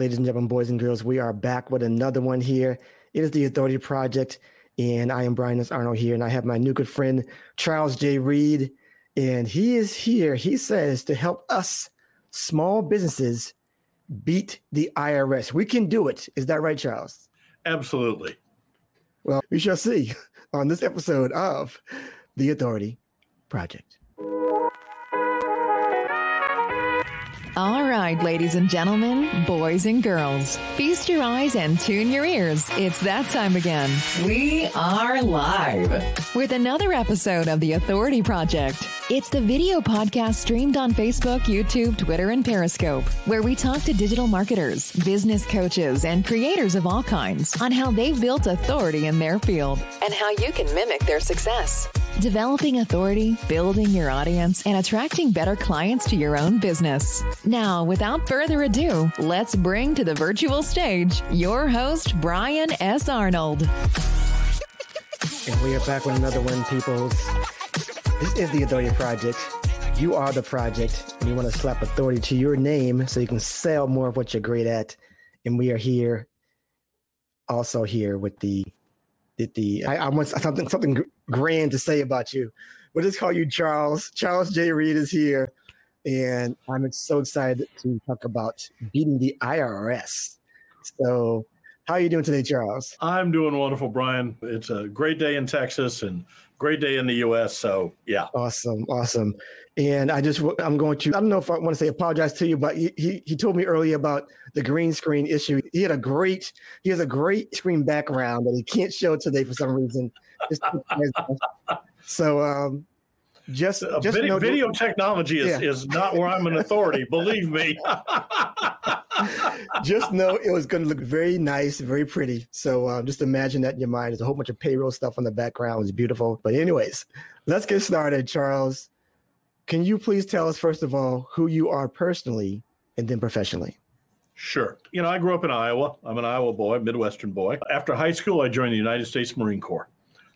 Ladies and gentlemen, boys and girls, we are back with another one here. It is the Authority Project, and I am Brian S. Arnold here, and I have my new good friend, Charles J. Read, and he is here, he says, to help us small businesses beat the IRS. We can do it. Is that right, Charles? Absolutely. Well, we shall see on this episode of the Authority Project. Ladies and gentlemen, boys and girls, feast your eyes and tune your ears. It's that time again. We are live with another episode of The Authority Project. It's the video podcast streamed on Facebook, YouTube, Twitter, and Periscope, where we talk to digital marketers, business coaches, and creators of all kinds on how they've built authority in their field and how you can mimic their success. Developing authority, building your audience, and attracting better clients to your own business. Now, without further ado, let's bring to the virtual stage your host, Brian S. Arnold. And we are back with another one, peoples. This is the Authority Project. You are the project, and you want to slap authority to your name so you can sell more of what you're great at. And we are here, also here with the, the, the I, I want something something grand to say about you. We'll just call you Charles. Charles J. Read is here, and I'm so excited to talk about beating the IRS. So, how are you doing today, Charles? I'm doing wonderful, Brian. It's a great day in Texas and great day in the U.S. So yeah, awesome, awesome. And I just I'm going to I don't know if I want to say apologize to you, but he he, told me earlier about the green screen issue. He had a great he has a great screen background that he can't show today for some reason. so um, just, uh, just video, video technology is, yeah. is not where I'm an authority. believe me. just know it was going to look very nice, very pretty. So um, just imagine that in your mind. There's a whole bunch of payroll stuff on the background. It's beautiful. But anyways, let's get started, Charles. Can you please tell us first of all who you are personally and then professionally? Sure. You know, I grew up in Iowa. I'm an Iowa boy, Midwestern boy. After high school, I joined the United States Marine Corps.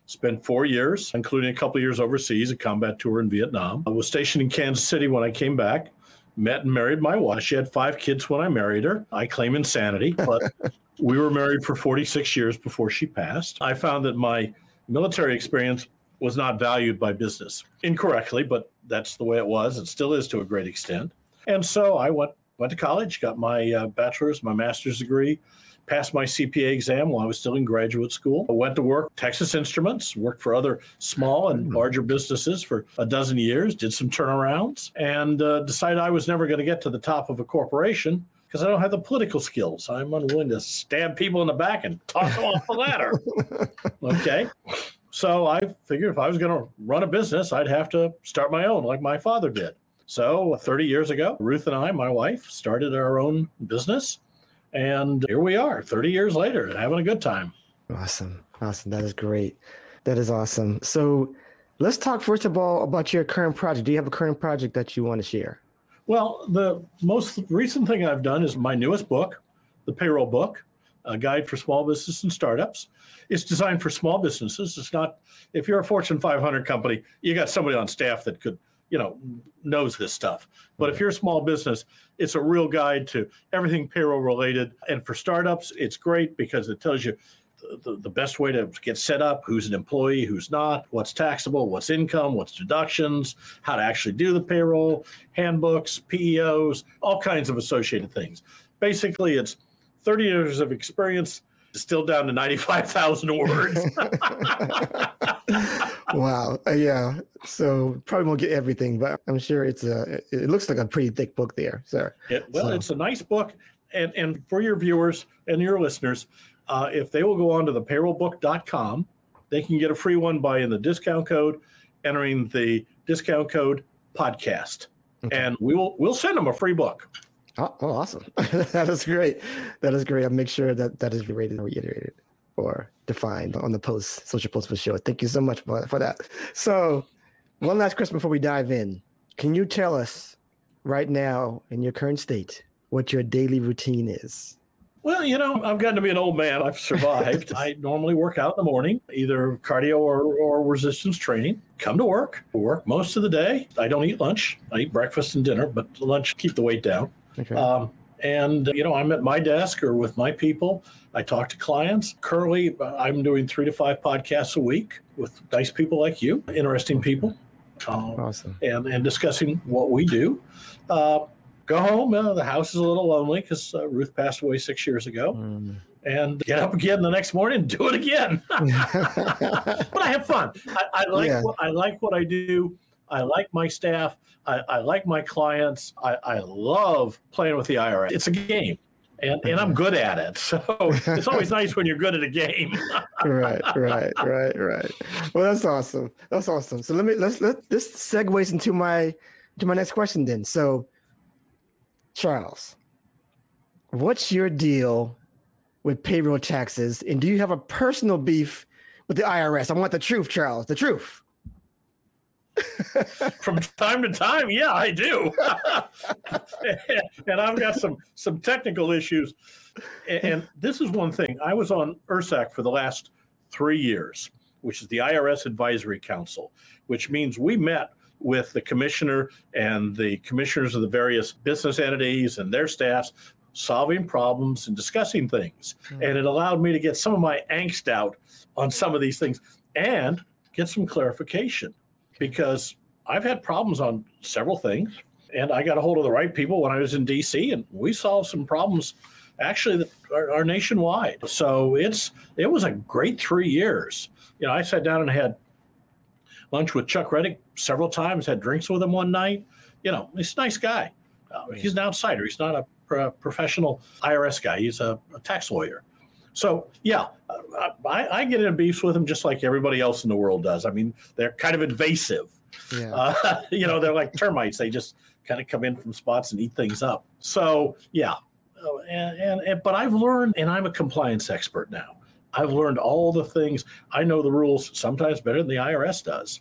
Spent four years, including a couple years overseas, a combat tour in Vietnam. I was stationed in Kansas City when I came back. Met and married my wife. She had five kids when I married her. I claim insanity, but we were married for 46 years before she passed. I found that my military experience was not valued by business incorrectly, but that's the way it was. It still is to a great extent. And so I went went to college, got my uh, bachelor's, my master's degree, passed my CPA exam while I was still in graduate school. I went to work Texas Instruments, worked for other small and hmm. larger businesses for a dozen years, did some turnarounds, and uh, decided I was never going to get to the top of a corporation because I don't have the political skills. I'm unwilling to stab people in the back and toss them off the ladder. Okay. So I figured if I was going to run a business, I'd have to start my own like my father did. So 30 years ago, Ruth and I, my wife, started our own business and here we are 30 years later having a good time. Awesome. Awesome. That is great. That is awesome. So let's talk first of all about your current project. Do you have a current project that you want to share? Well, the most recent thing I've done is my newest book, the payroll book, a guide for small business and startups. It's designed for small businesses. It's not, if you're a Fortune 500 company, you got somebody on staff that could you know knows this stuff. But if you're a small business it's a real guide to everything payroll related. And for startups it's great because it tells you the, the best way to get set up who's an employee who's not what's taxable what's income what's deductions how to actually do the payroll handbooks peos all kinds of associated things. Basically it's 30 years of experience distilled down to 95,000 words. wow. Uh, yeah. So probably won't get everything, but I'm sure it's a, it looks like a pretty thick book there. So, it, well, so. it's a nice book. And, and for your viewers and your listeners, uh, if they will go on to the payrollbook.com, they can get a free one by in the discount code, entering the discount code podcast. Okay. And we will we'll send them a free book. Oh, oh awesome. that is great. That is great. I'll make sure that that is rated and reiterated or defined on the post, social post for sure. Thank you so much for, for that. So, one last question before we dive in. Can you tell us right now, in your current state, what your daily routine is? Well, you know, I've gotten to be an old man. I've survived. I normally work out in the morning, either cardio or, or resistance training. Come to work, work most of the day. I don't eat lunch. I eat breakfast and dinner, but lunch keep the weight down. Okay. Um, And, you know, I'm at my desk or with my people. I talk to clients. Currently, I'm doing three to five podcasts a week with nice people like you, interesting people. Um, awesome. And, and discussing what we do. Uh, go home. Uh, the house is a little lonely because uh, Ruth passed away six years ago. Mm. And get up again the next morning and do it again. but I have fun. I, I like yeah. what I like what I do. I like my staff. I, I like my clients. I, I love playing with the IRS. It's a game and and I'm good at it. So it's always nice when you're good at a game. right, right, right, right. Well, that's awesome. That's awesome. So let me let's let this segues into my to my next question then. So, Charles, what's your deal with payroll taxes, and do you have a personal beef with the IRS? I want the truth, Charles. The truth. From time to time, yeah, I do. and I've got some some technical issues. And this is one thing. I was on IRSAC for the last three years, which is the IRS Advisory Council, which means we met with the commissioner and the commissioners of the various business entities and their staffs solving problems and discussing things. Mm-hmm. And it allowed me to get some of my angst out on some of these things and get some clarification because I've had problems on several things, and I got a hold of the right people when I was in DC, and we solved some problems actually that are, are nationwide. So it's it was a great three years. You know, I sat down and had lunch with Chuck Rettig several times, had drinks with him one night. You know, he's a nice guy. Uh, he's an outsider. He's not a pro- professional IRS guy. He's a, a tax lawyer. So yeah, uh, I, I, get in beefs with them just like everybody else in the world does. I mean, they're kind of invasive. Yeah. Uh, you know, they're like termites. They just kind of come in from spots and eat things up. So yeah, uh, and, and, and but I've learned, and I'm a compliance expert now. I've learned all the things. I know the rules sometimes better than the IRS does,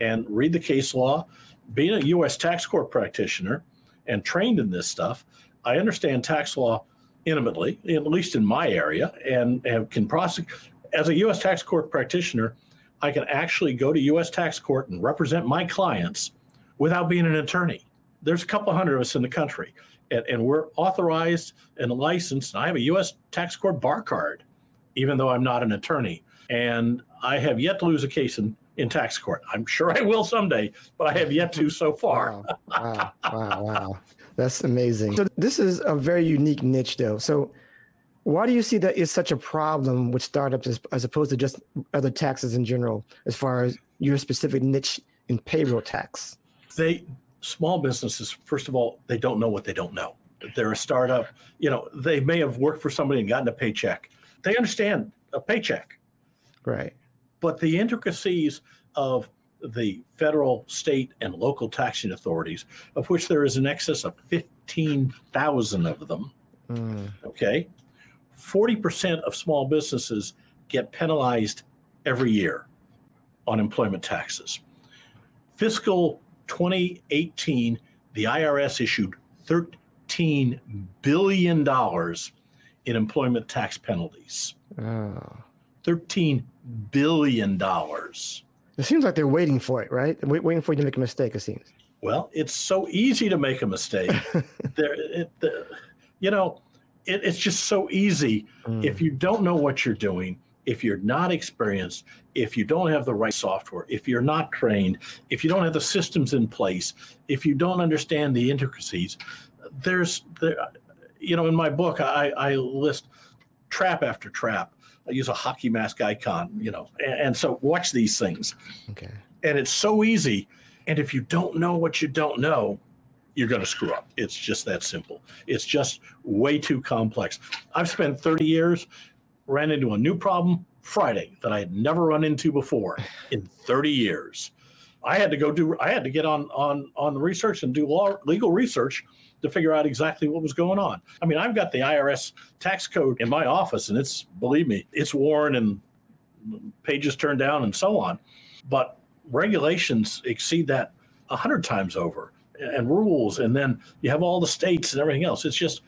and read the case law. Being a U.S. tax court practitioner and trained in this stuff, I understand tax law intimately, at least in my area, and, and can prosecute. As a U.S. tax court practitioner, I can actually go to U.S. tax court and represent my clients without being an attorney. There's a couple hundred of us in the country, and, and we're authorized and licensed. And I have a U.S. tax court bar card, even though I'm not an attorney. And I have yet to lose a case in, in tax court. I'm sure I will someday, but I have yet to so far. wow, wow, wow, wow. That's amazing. So this is a very unique niche, though. So why do you see that is such a problem with startups as, as opposed to just other taxes in general, as far as your specific niche in payroll tax? They small businesses, first of all, they don't know what they don't know. They're a startup. You know, they may have worked for somebody and gotten a paycheck. They understand a paycheck. Right. But the intricacies of the federal, state, and local taxing authorities, of which there is an excess of 15,000 of them. Mm. Okay. 40% of small businesses get penalized every year on employment taxes. Fiscal 2018, the IRS issued $13 billion in employment tax penalties. Oh. $13 billion. It seems like they're waiting for it, right? They're waiting for you to make a mistake. It seems. Well, it's so easy to make a mistake. there, it, the, you know, it, it's just so easy mm. if you don't know what you're doing. If you're not experienced, if you don't have the right software, if you're not trained, if you don't have the systems in place, if you don't understand the intricacies, there's there, you know, in my book, I, I list trap after trap I use a hockey mask icon, you know, and, and so watch these things. Okay. And it's so easy. And if you don't know what you don't know, you're going to screw up. It's just that simple. It's just way too complex. I've spent 30 years, ran into a new problem Friday that I had never run into before in 30 years. I had to go do. I had to get on on on the research and do law legal research to figure out exactly what was going on. I mean, I've got the IRS tax code in my office, and it's, believe me, it's worn and pages turned down and so on. But regulations exceed that a hundred times over and rules. And then you have all the states and everything else. It's just,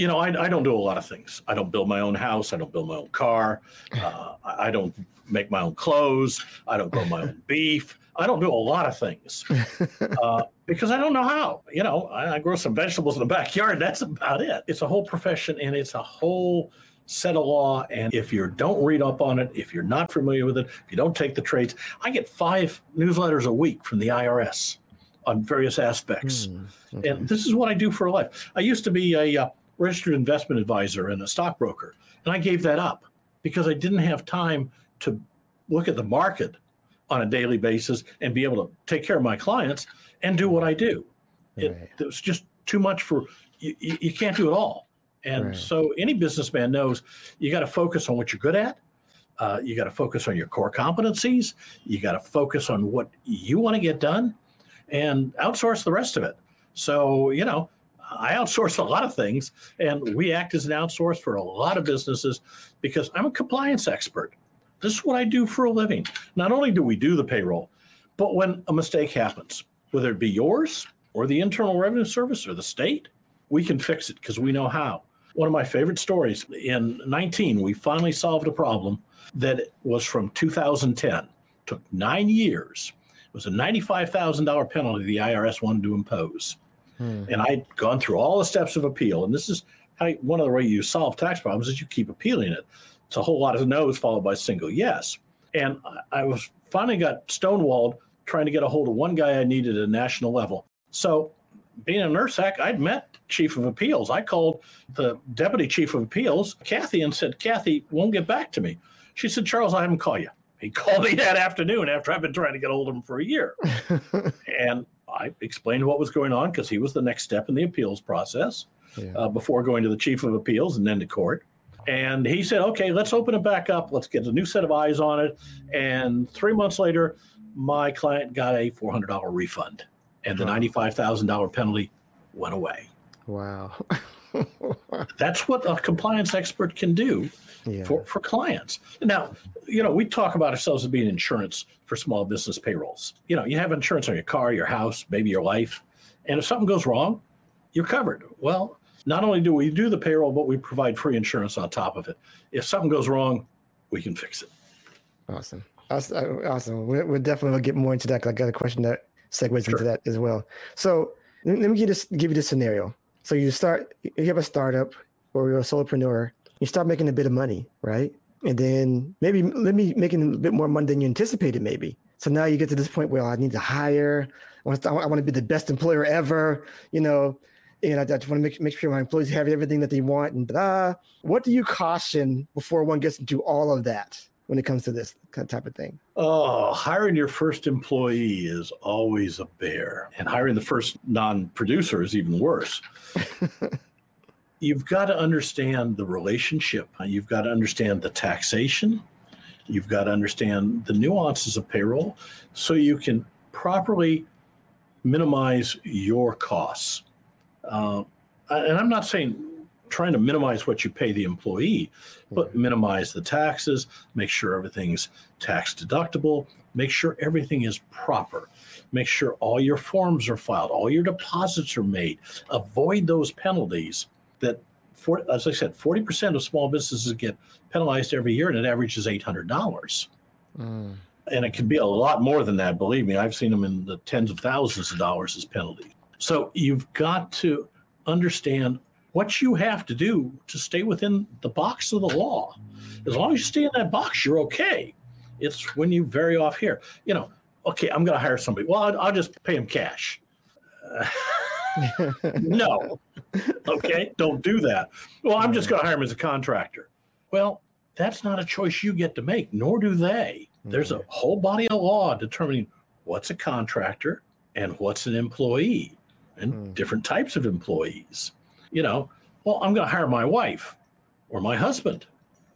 you know, I, I don't do a lot of things. I don't build my own house. I don't build my own car. Uh, I don't make my own clothes. I don't grow my own beef. I don't do a lot of things uh, because I don't know how. You know, I, I, grow some vegetables in the backyard. That's about it. It's a whole profession and it's a whole set of law. And if you don't read up on it, if you're not familiar with it, if you don't take the trades, I get five newsletters a week from the IRS on various aspects. Mm, okay. And this is what I do for a life. I used to be a uh, registered investment advisor and a stockbroker, and I gave that up because I didn't have time to look at the market on a daily basis and be able to take care of my clients and do what I do. It, right. it was just too much for you, you can't do it all. And right. so any businessman knows you got to focus on what you're good at. Uh, you got to focus on your core competencies. You got to focus on what you want to get done and outsource the rest of it. So, you know, I outsource a lot of things and we act as an outsource for a lot of businesses because I'm a compliance expert. This is what I do for a living. Not only do we do the payroll, but when a mistake happens, whether it be yours or the Internal Revenue Service or the state, we can fix it because we know how. One of my favorite stories in 19, we finally solved a problem that was from 2010. Took nine years. It was a $95,000 penalty the IRS wanted to impose. Hmm. And I'd gone through all the steps of appeal. And this is how one of the ways you solve tax problems is you keep appealing it. It's a whole lot of no's followed by a single yes. And I was finally got stonewalled trying to get a hold of one guy I needed at a national level. So, being a NERSAC, I'd met chief of appeals. I called the deputy chief of appeals, Kathy, and said, Kathy won't get back to me. She said, Charles, I haven't called you. He called me that afternoon after I've been trying to get a hold of him for a year. and I explained what was going on because he was the next step in the appeals process yeah. uh, before going to the chief of appeals and then to court. And he said, okay, let's open it back up. Let's get a new set of eyes on it. And three months later, my client got a $400 refund and the $95,000 penalty went away. Wow. That's what a compliance expert can do yeah. for, for clients. Now, you know, we talk about ourselves as being insurance for small business payrolls. You know, you have insurance on your car, your house, maybe your life. And if something goes wrong, you're covered. Well, not only do we do the payroll, but we provide free insurance on top of it. If something goes wrong, we can fix it. Awesome. Awesome. We're, we're definitely going to get more into that. I got a question that segues sure. into that as well. So let me this, give you this scenario. So you start, you have a startup or you're a solopreneur, you start making a bit of money, right? And then maybe let me making a bit more money than you anticipated, maybe. So now you get to this point where I need to hire. I want to, I want to be the best employer ever, you know, and I, I just want to make, make sure my employees have everything that they want and da. What do you caution before one gets into all of that when it comes to this type of thing? Oh, hiring your first employee is always a bear, and hiring the first non-producer is even worse. You've got to understand the relationship. You've got to understand the taxation. You've got to understand the nuances of payroll so you can properly minimize your costs. Uh, and I'm not saying trying to minimize what you pay the employee, but minimize the taxes, make sure everything's tax deductible, make sure everything is proper, make sure all your forms are filed, all your deposits are made. Avoid those penalties that, for, as I said, 40% of small businesses get penalized every year, and it averages $800. Mm. And it can be a lot more than that. Believe me, I've seen them in the tens of thousands of dollars as penalties. So you've got to understand what you have to do to stay within the box of the law. As long as you stay in that box, you're okay. It's when you vary off here. You know, okay, I'm going to hire somebody. Well, I'll, I'll just pay him cash. Uh, no. Okay, don't do that. Well, I'm just going to hire him as a contractor. Well, that's not a choice you get to make, nor do they. There's a whole body of law determining what's a contractor and what's an employee and mm. different types of employees. You know, well, I'm going to hire my wife or my husband.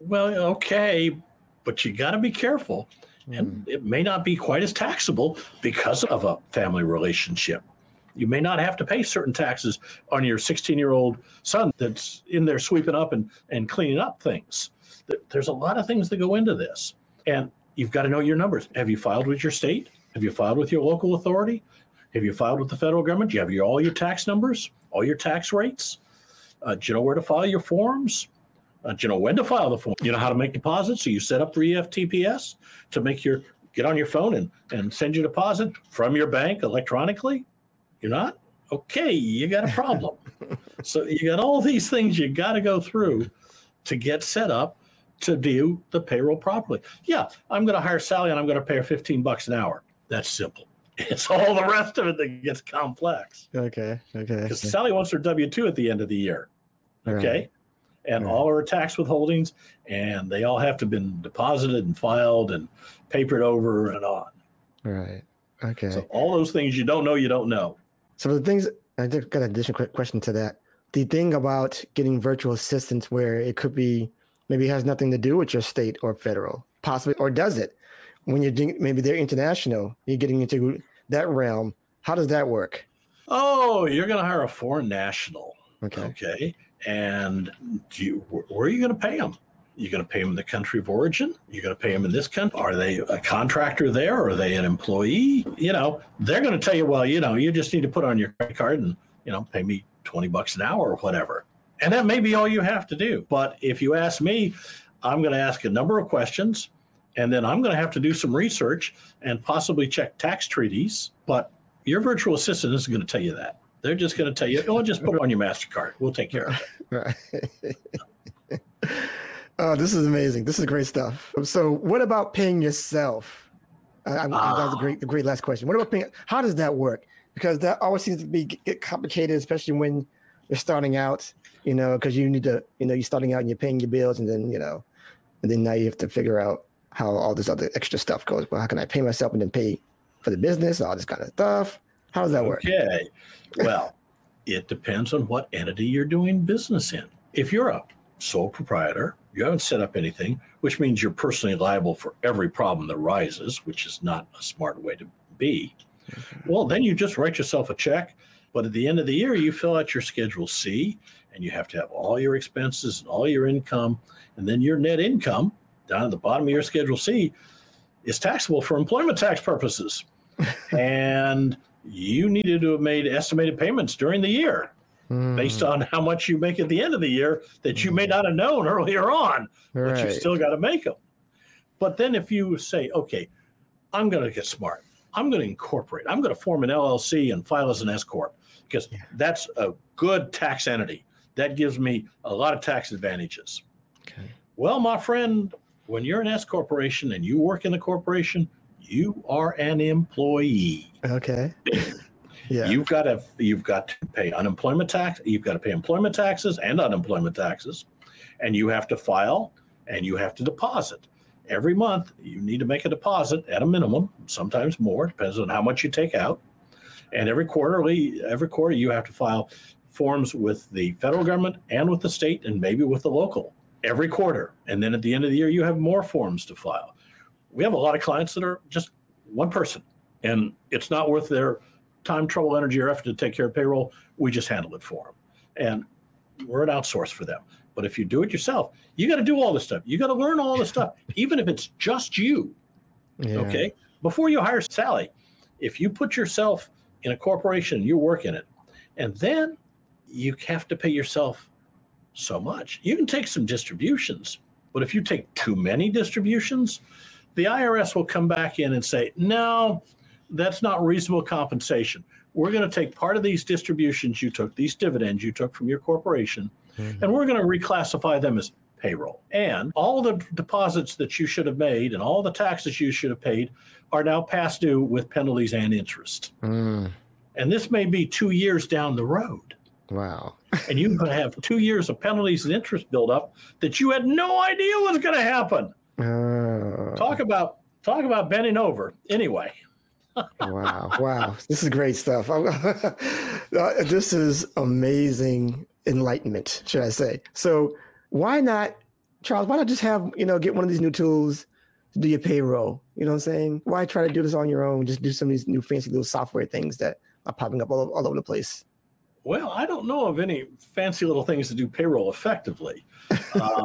Well, okay, but you got to be careful. Mm. And hmm. it may not be quite as taxable because of a family relationship. You may not have to pay certain taxes on your 16 year old son that's in there sweeping up and, and cleaning up things. There's a lot of things that go into this. And you've got to know your numbers. Have you filed with your state? Have you filed with your local authority? Have you filed with the federal government? Do you have your, all your tax numbers, all your tax rates? Uh, do you know where to file your forms? Uh, do you know when to file the form? You know how to make deposits? So you set up for EFTPS to make your get on your phone and, and send your deposit from your bank electronically? You're not? Okay, you got a problem. so you got all these things you got to go through to get set up to do the payroll properly. Yeah, I'm going to hire Sally and I'm going to pay her 15 bucks an hour. That's simple. It's all the rest of it that gets complex. Okay. Okay. Because Sally wants her W 2 at the end of the year. Okay. Right. And right. all her tax withholdings, and they all have to have been deposited and filed and papered over and on. Right. Okay. So all those things you don't know, you don't know. So the things I just got an additional question to that. The thing about getting virtual assistants where it could be maybe has nothing to do with your state or federal, possibly, or does it? When you're doing, maybe they're international, you're getting into that realm. How does that work? Oh, you're going to hire a foreign national. Okay. Okay. And you, where are you going to pay them? You're going to pay them in the country of origin. You're going to pay them in this country. Are they a contractor there? Are they an employee? You know, they're going to tell you, well, you know, you just need to put on your credit card and, you know, pay me 20 bucks an hour or whatever. And that may be all you have to do. But if you ask me, I'm going to ask a number of questions and then I'm going to have to do some research and possibly check tax treaties. But your virtual assistant isn't going to tell you that. They're just going to tell you, oh, just put it on your MasterCard. We'll take care of it. Right. oh, this is amazing. This is great stuff. So, what about paying yourself? I, ah. That was a great, a great last question. What about paying? How does that work? Because that always seems to be get complicated, especially when you're starting out you know, because you need to, you know, you're starting out and you're paying your bills, and then you know, and then now you have to figure out how all this other extra stuff goes. Well, how can I pay myself and then pay for the business, all this kind of stuff? How does that work? Okay, well, it depends on what entity you're doing business in. If you're a sole proprietor, you haven't set up anything, which means you're personally liable for every problem that arises, which is not a smart way to be. Well, then you just write yourself a check. But at the end of the year, you fill out your Schedule C and you have to have all your expenses and all your income, and then your net income down at the bottom of your Schedule C is taxable for employment tax purposes. and you needed to have made estimated payments during the year mm. based on how much you make at the end of the year that you may hmm. not have known earlier on, right. but you still got to make them. But then if you say, okay, I'm going to get smart. I'm going to incorporate. I'm going to form an LLC and file as an S corp because yeah. that's a good tax entity that gives me a lot of tax advantages. Okay. Well, my friend, when you're an S corporation and you work in the corporation, you are an employee. Okay. yeah. You've got to you've got to pay unemployment tax. You've got to pay employment taxes and unemployment taxes, and you have to file and you have to deposit every month. You need to make a deposit at a minimum, sometimes more, depends on how much you take out. And every quarterly, every quarter, you have to file forms with the federal government and with the state and maybe with the local every quarter. And then at the end of the year, you have more forms to file. We have a lot of clients that are just one person, and it's not worth their time, trouble, energy, or effort to take care of payroll. We just handle it for them. And we're an outsource for them. But if you do it yourself, you got to do all this stuff. You got to learn all this stuff, even if it's just you. Yeah. Okay. Before you hire Sally, if you put yourself in a corporation, you work in it, and then you have to pay yourself so much. You can take some distributions, but if you take too many distributions, the IRS will come back in and say, no, that's not reasonable compensation. We're going to take part of these distributions you took, these dividends you took from your corporation, mm-hmm. and we're going to reclassify them as payroll. And all the deposits that you should have made and all the taxes you should have paid are now past due with penalties and interest. Mm. And this may be two years down the road. Wow. and you're going to have two years of penalties and interest build up that you had no idea was going to happen. Uh, talk about talk about bending over. Anyway. wow. Wow. This is great stuff. Uh, this is amazing enlightenment, should I say. So why not, Charles, why not just have, you know, get one of these new tools to do your payroll? You know what I'm saying? Why try to do this on your own? Just do some of these new fancy little software things that are popping up all, all over the place. Well, I don't know of any fancy little things to do payroll effectively.